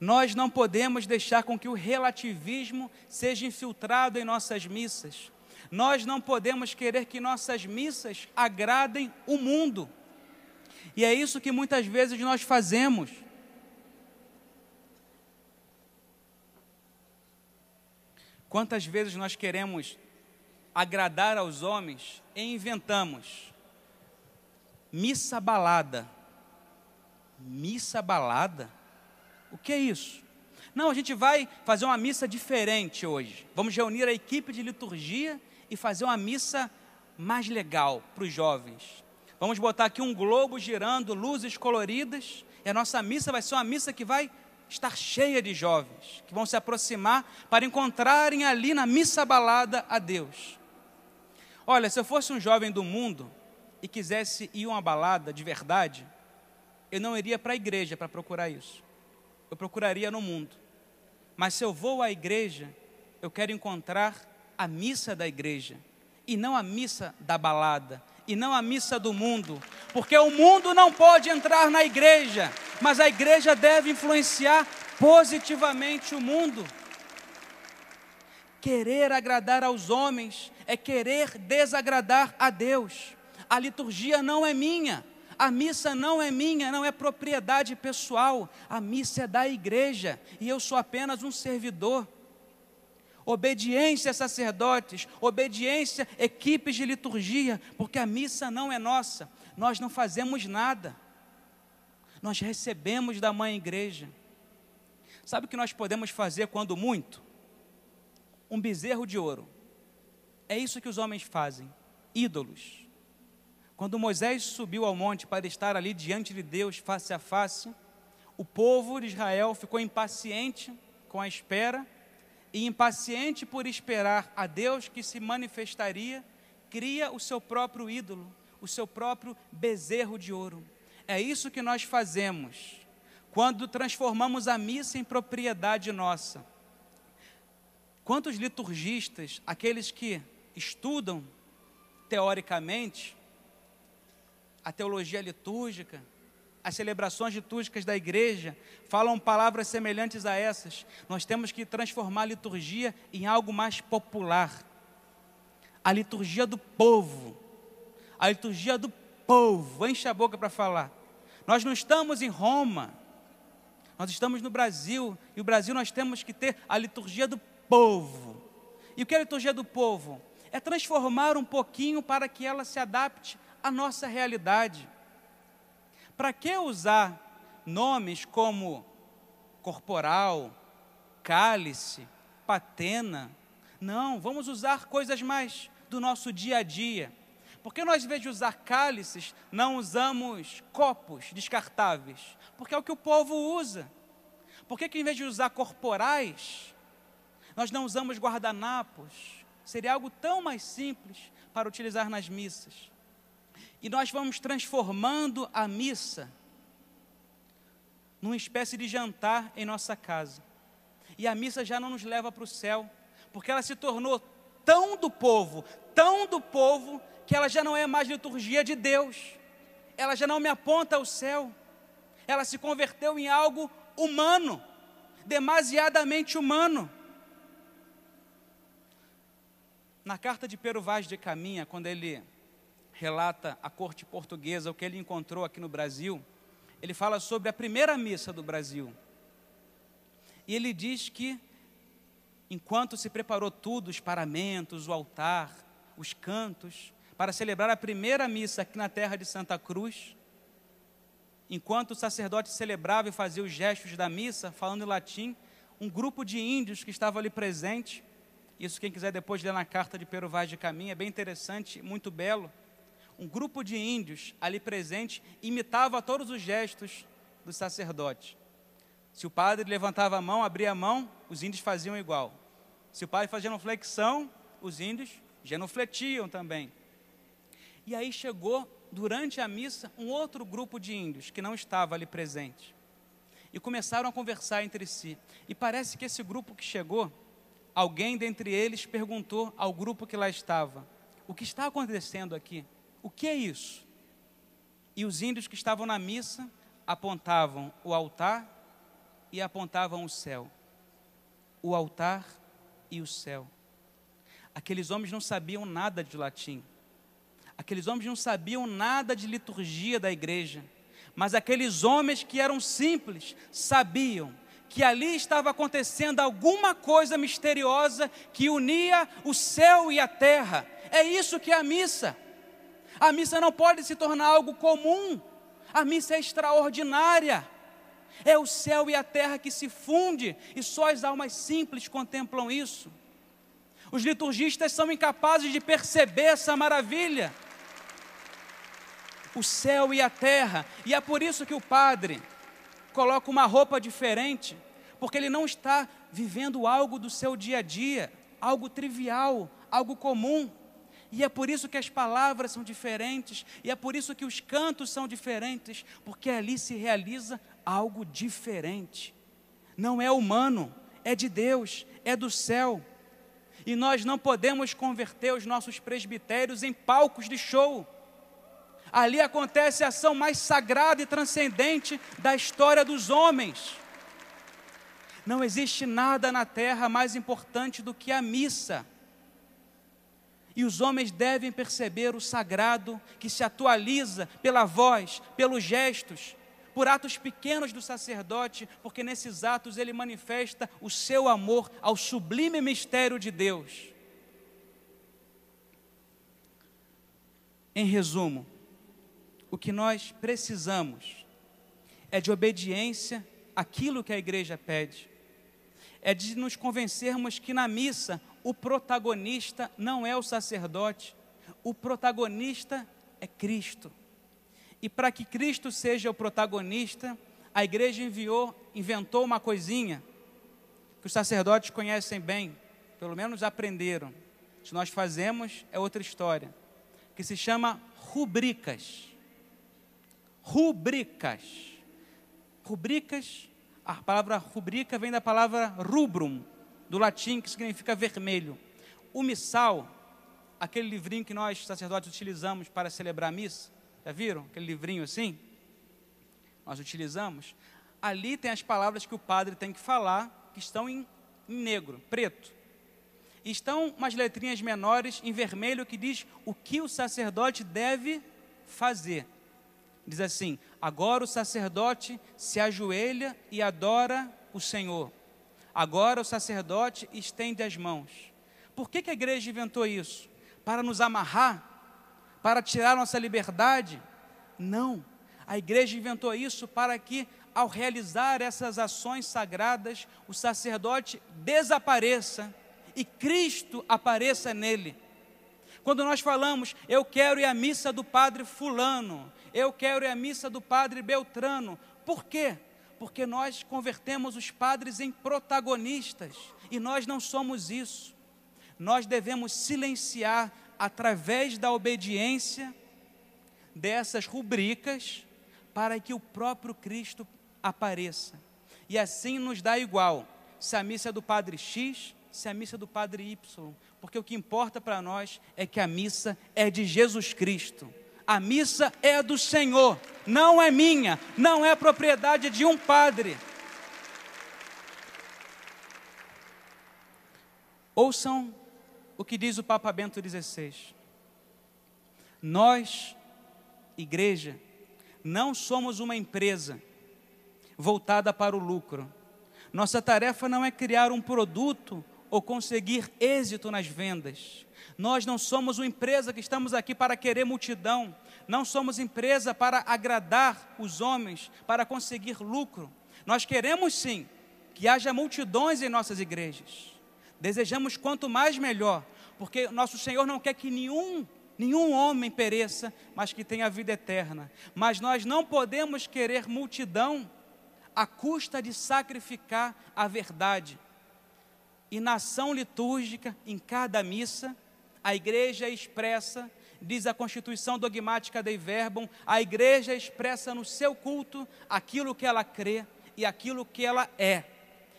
Nós não podemos deixar com que o relativismo seja infiltrado em nossas missas. Nós não podemos querer que nossas missas agradem o mundo. E é isso que muitas vezes nós fazemos. Quantas vezes nós queremos agradar aos homens e inventamos missa balada. Missa balada? O que é isso? Não, a gente vai fazer uma missa diferente hoje. Vamos reunir a equipe de liturgia e fazer uma missa mais legal para os jovens. Vamos botar aqui um globo girando, luzes coloridas, e a nossa missa vai ser uma missa que vai estar cheia de jovens, que vão se aproximar para encontrarem ali na missa balada a Deus. Olha, se eu fosse um jovem do mundo e quisesse ir a uma balada de verdade, eu não iria para a igreja para procurar isso. Eu procuraria no mundo. Mas se eu vou à igreja, eu quero encontrar a missa da igreja e não a missa da balada e não a missa do mundo, porque o mundo não pode entrar na igreja, mas a igreja deve influenciar positivamente o mundo. Querer agradar aos homens é querer desagradar a Deus. A liturgia não é minha, a missa não é minha, não é propriedade pessoal, a missa é da igreja e eu sou apenas um servidor obediência sacerdotes, obediência equipes de liturgia, porque a missa não é nossa, nós não fazemos nada, nós recebemos da mãe igreja. Sabe o que nós podemos fazer quando muito? Um bezerro de ouro. É isso que os homens fazem, ídolos. Quando Moisés subiu ao monte para estar ali diante de Deus face a face, o povo de Israel ficou impaciente com a espera e impaciente por esperar a Deus que se manifestaria, cria o seu próprio ídolo, o seu próprio bezerro de ouro. É isso que nós fazemos quando transformamos a missa em propriedade nossa. Quantos liturgistas, aqueles que estudam teoricamente a teologia litúrgica, as celebrações litúrgicas da igreja falam palavras semelhantes a essas. Nós temos que transformar a liturgia em algo mais popular. A liturgia do povo. A liturgia do povo. Enche a boca para falar. Nós não estamos em Roma. Nós estamos no Brasil. E o Brasil nós temos que ter a liturgia do povo. E o que é a liturgia do povo? É transformar um pouquinho para que ela se adapte à nossa realidade. Para que usar nomes como corporal, cálice, patena? Não, vamos usar coisas mais do nosso dia a dia. Porque nós, em vez de usar cálices, não usamos copos descartáveis? Porque é o que o povo usa. Por que, que em vez de usar corporais, nós não usamos guardanapos? Seria algo tão mais simples para utilizar nas missas. E nós vamos transformando a missa numa espécie de jantar em nossa casa. E a missa já não nos leva para o céu, porque ela se tornou tão do povo, tão do povo, que ela já não é mais liturgia de Deus, ela já não me aponta ao céu, ela se converteu em algo humano, demasiadamente humano. Na carta de Pero Vaz de Caminha, quando ele relata a corte portuguesa, o que ele encontrou aqui no Brasil, ele fala sobre a primeira missa do Brasil. E ele diz que, enquanto se preparou tudo, os paramentos, o altar, os cantos, para celebrar a primeira missa aqui na terra de Santa Cruz, enquanto o sacerdote celebrava e fazia os gestos da missa, falando em latim, um grupo de índios que estava ali presente, isso quem quiser depois ler na carta de Pero Vaz de Caminha, é bem interessante, muito belo, um grupo de índios ali presente imitava todos os gestos do sacerdote. Se o padre levantava a mão, abria a mão, os índios faziam igual. Se o padre fazia uma flexão, os índios genufletiam também. E aí chegou, durante a missa, um outro grupo de índios que não estava ali presente. E começaram a conversar entre si. E parece que esse grupo que chegou, alguém dentre eles perguntou ao grupo que lá estava: O que está acontecendo aqui? O que é isso? E os índios que estavam na missa apontavam o altar, e apontavam o céu, o altar e o céu. Aqueles homens não sabiam nada de latim. Aqueles homens não sabiam nada de liturgia da igreja. Mas aqueles homens que eram simples sabiam que ali estava acontecendo alguma coisa misteriosa que unia o céu e a terra. É isso que é a missa. A missa não pode se tornar algo comum. A missa é extraordinária. É o céu e a terra que se funde e só as almas simples contemplam isso. Os liturgistas são incapazes de perceber essa maravilha. O céu e a terra, e é por isso que o padre coloca uma roupa diferente, porque ele não está vivendo algo do seu dia a dia, algo trivial, algo comum. E é por isso que as palavras são diferentes, e é por isso que os cantos são diferentes, porque ali se realiza algo diferente. Não é humano, é de Deus, é do céu. E nós não podemos converter os nossos presbitérios em palcos de show. Ali acontece a ação mais sagrada e transcendente da história dos homens. Não existe nada na terra mais importante do que a missa. E os homens devem perceber o sagrado que se atualiza pela voz, pelos gestos, por atos pequenos do sacerdote, porque nesses atos ele manifesta o seu amor ao sublime mistério de Deus. Em resumo, o que nós precisamos é de obediência àquilo que a igreja pede é de nos convencermos que na missa o protagonista não é o sacerdote, o protagonista é Cristo. E para que Cristo seja o protagonista, a igreja enviou, inventou uma coisinha que os sacerdotes conhecem bem, pelo menos aprenderam. Se nós fazemos, é outra história, que se chama rubricas. Rubricas. Rubricas a palavra rubrica vem da palavra rubrum, do latim, que significa vermelho. O missal, aquele livrinho que nós, sacerdotes, utilizamos para celebrar a missa, já viram? Aquele livrinho assim? Nós utilizamos. Ali tem as palavras que o padre tem que falar, que estão em, em negro, preto. E estão umas letrinhas menores em vermelho que diz o que o sacerdote deve fazer. Diz assim: Agora o sacerdote se ajoelha e adora o Senhor. Agora o sacerdote estende as mãos. Por que, que a igreja inventou isso? Para nos amarrar? Para tirar nossa liberdade? Não. A igreja inventou isso para que, ao realizar essas ações sagradas, o sacerdote desapareça e Cristo apareça nele. Quando nós falamos, eu quero ir à missa do padre Fulano, eu quero ir à missa do padre Beltrano. Por quê? Porque nós convertemos os padres em protagonistas e nós não somos isso. Nós devemos silenciar através da obediência dessas rubricas para que o próprio Cristo apareça. E assim nos dá igual se a missa é do padre X, se a missa é do padre Y, porque o que importa para nós é que a missa é de Jesus Cristo. A missa é do Senhor, não é minha, não é propriedade de um padre. Ouçam o que diz o Papa Bento XVI. Nós, igreja, não somos uma empresa voltada para o lucro. Nossa tarefa não é criar um produto ou conseguir êxito nas vendas. Nós não somos uma empresa que estamos aqui para querer multidão, não somos empresa para agradar os homens, para conseguir lucro. Nós queremos sim que haja multidões em nossas igrejas. Desejamos quanto mais melhor, porque nosso Senhor não quer que nenhum nenhum homem pereça, mas que tenha vida eterna. Mas nós não podemos querer multidão à custa de sacrificar a verdade. E na ação litúrgica, em cada missa, a igreja expressa, diz a Constituição Dogmática Dei Verbum, a igreja expressa no seu culto aquilo que ela crê e aquilo que ela é.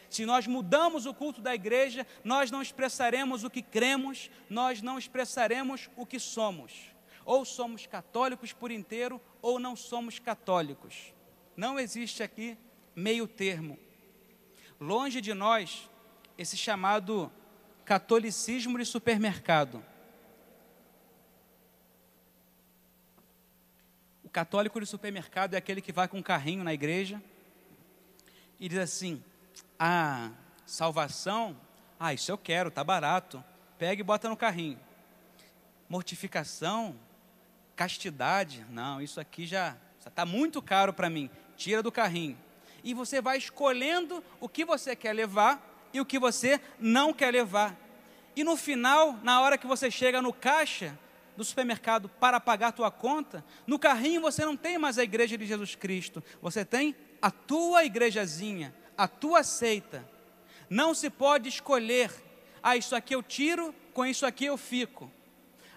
Se nós mudamos o culto da igreja, nós não expressaremos o que cremos, nós não expressaremos o que somos. Ou somos católicos por inteiro, ou não somos católicos. Não existe aqui meio termo. longe de nós esse chamado catolicismo de supermercado. O católico de supermercado é aquele que vai com um carrinho na igreja e diz assim: "Ah, salvação, ah, isso eu quero, tá barato. Pega e bota no carrinho. Mortificação, castidade, não, isso aqui já está muito caro para mim. Tira do carrinho. E você vai escolhendo o que você quer levar e o que você não quer levar. E no final, na hora que você chega no caixa do supermercado para pagar a tua conta, no carrinho você não tem mais a igreja de Jesus Cristo, você tem a tua igrejazinha, a tua seita. Não se pode escolher, ah, isso aqui eu tiro, com isso aqui eu fico.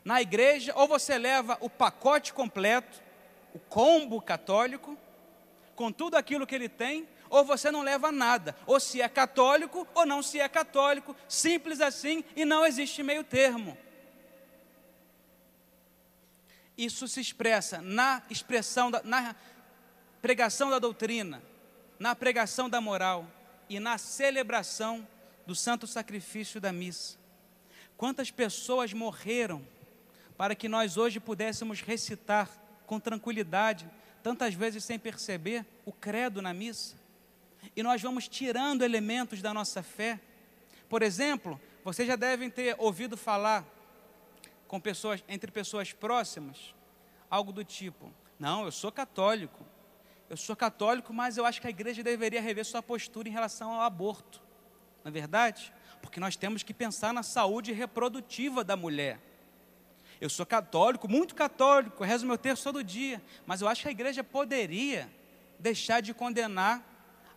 Na igreja, ou você leva o pacote completo, o combo católico, com tudo aquilo que ele tem, ou você não leva nada, ou se é católico ou não se é católico, simples assim e não existe meio termo. Isso se expressa na expressão, da, na pregação da doutrina, na pregação da moral e na celebração do santo sacrifício da missa. Quantas pessoas morreram para que nós hoje pudéssemos recitar com tranquilidade, tantas vezes sem perceber, o credo na missa? E nós vamos tirando elementos da nossa fé. Por exemplo, vocês já devem ter ouvido falar com pessoas, entre pessoas próximas, algo do tipo: "Não, eu sou católico. Eu sou católico, mas eu acho que a igreja deveria rever sua postura em relação ao aborto". Não é verdade? Porque nós temos que pensar na saúde reprodutiva da mulher. Eu sou católico, muito católico, rezo meu terço todo dia, mas eu acho que a igreja poderia deixar de condenar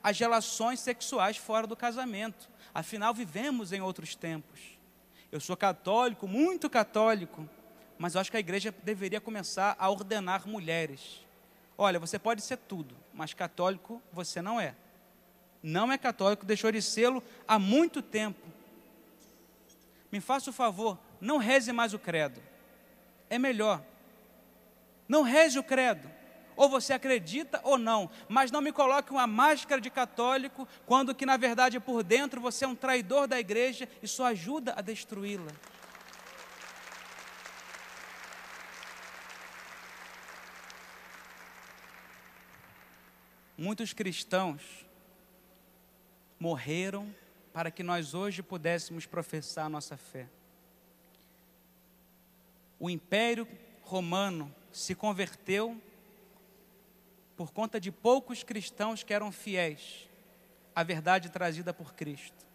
as relações sexuais fora do casamento. Afinal, vivemos em outros tempos. Eu sou católico, muito católico, mas eu acho que a igreja deveria começar a ordenar mulheres. Olha, você pode ser tudo, mas católico você não é. Não é católico, deixou de sê-lo há muito tempo. Me faça o favor, não reze mais o credo. É melhor. Não reze o credo ou você acredita ou não, mas não me coloque uma máscara de católico, quando que na verdade por dentro você é um traidor da igreja e só ajuda a destruí-la. Muitos cristãos morreram para que nós hoje pudéssemos professar a nossa fé. O Império Romano se converteu por conta de poucos cristãos que eram fiéis à verdade trazida por Cristo.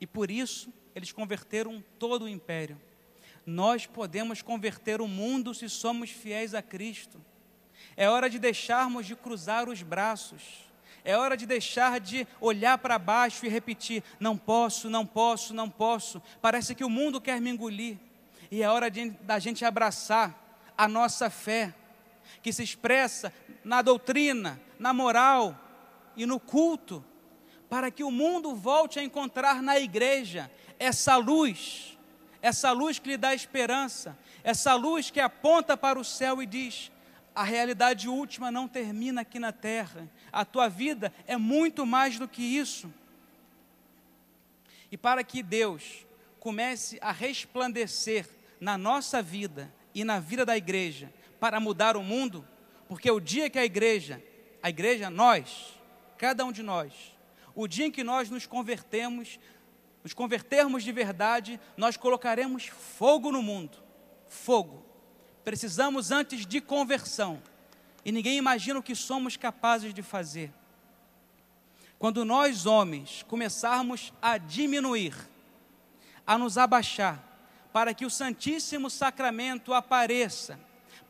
E por isso eles converteram todo o império. Nós podemos converter o mundo se somos fiéis a Cristo. É hora de deixarmos de cruzar os braços. É hora de deixar de olhar para baixo e repetir: não posso, não posso, não posso. Parece que o mundo quer me engolir. E é hora de, da gente abraçar a nossa fé, que se expressa na doutrina, na moral e no culto, para que o mundo volte a encontrar na igreja essa luz, essa luz que lhe dá esperança, essa luz que aponta para o céu e diz: a realidade última não termina aqui na terra, a tua vida é muito mais do que isso. E para que Deus comece a resplandecer na nossa vida e na vida da igreja, para mudar o mundo, porque o dia que a igreja, a igreja, nós, cada um de nós, o dia em que nós nos convertemos, nos convertermos de verdade, nós colocaremos fogo no mundo. Fogo. Precisamos antes de conversão. E ninguém imagina o que somos capazes de fazer. Quando nós, homens, começarmos a diminuir, a nos abaixar, para que o Santíssimo Sacramento apareça,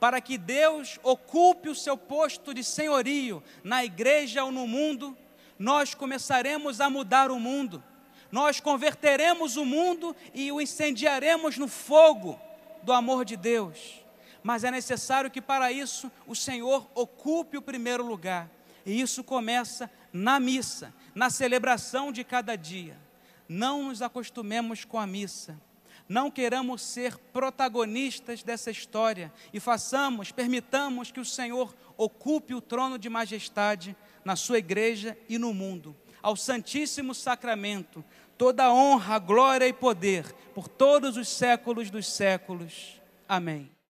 para que Deus ocupe o seu posto de senhorio na igreja ou no mundo, nós começaremos a mudar o mundo. Nós converteremos o mundo e o incendiaremos no fogo do amor de Deus. Mas é necessário que para isso o Senhor ocupe o primeiro lugar. E isso começa na missa, na celebração de cada dia. Não nos acostumemos com a missa não queramos ser protagonistas dessa história e façamos, permitamos que o Senhor ocupe o trono de majestade na sua igreja e no mundo. ao Santíssimo Sacramento, toda honra, glória e poder por todos os séculos dos séculos. Amém.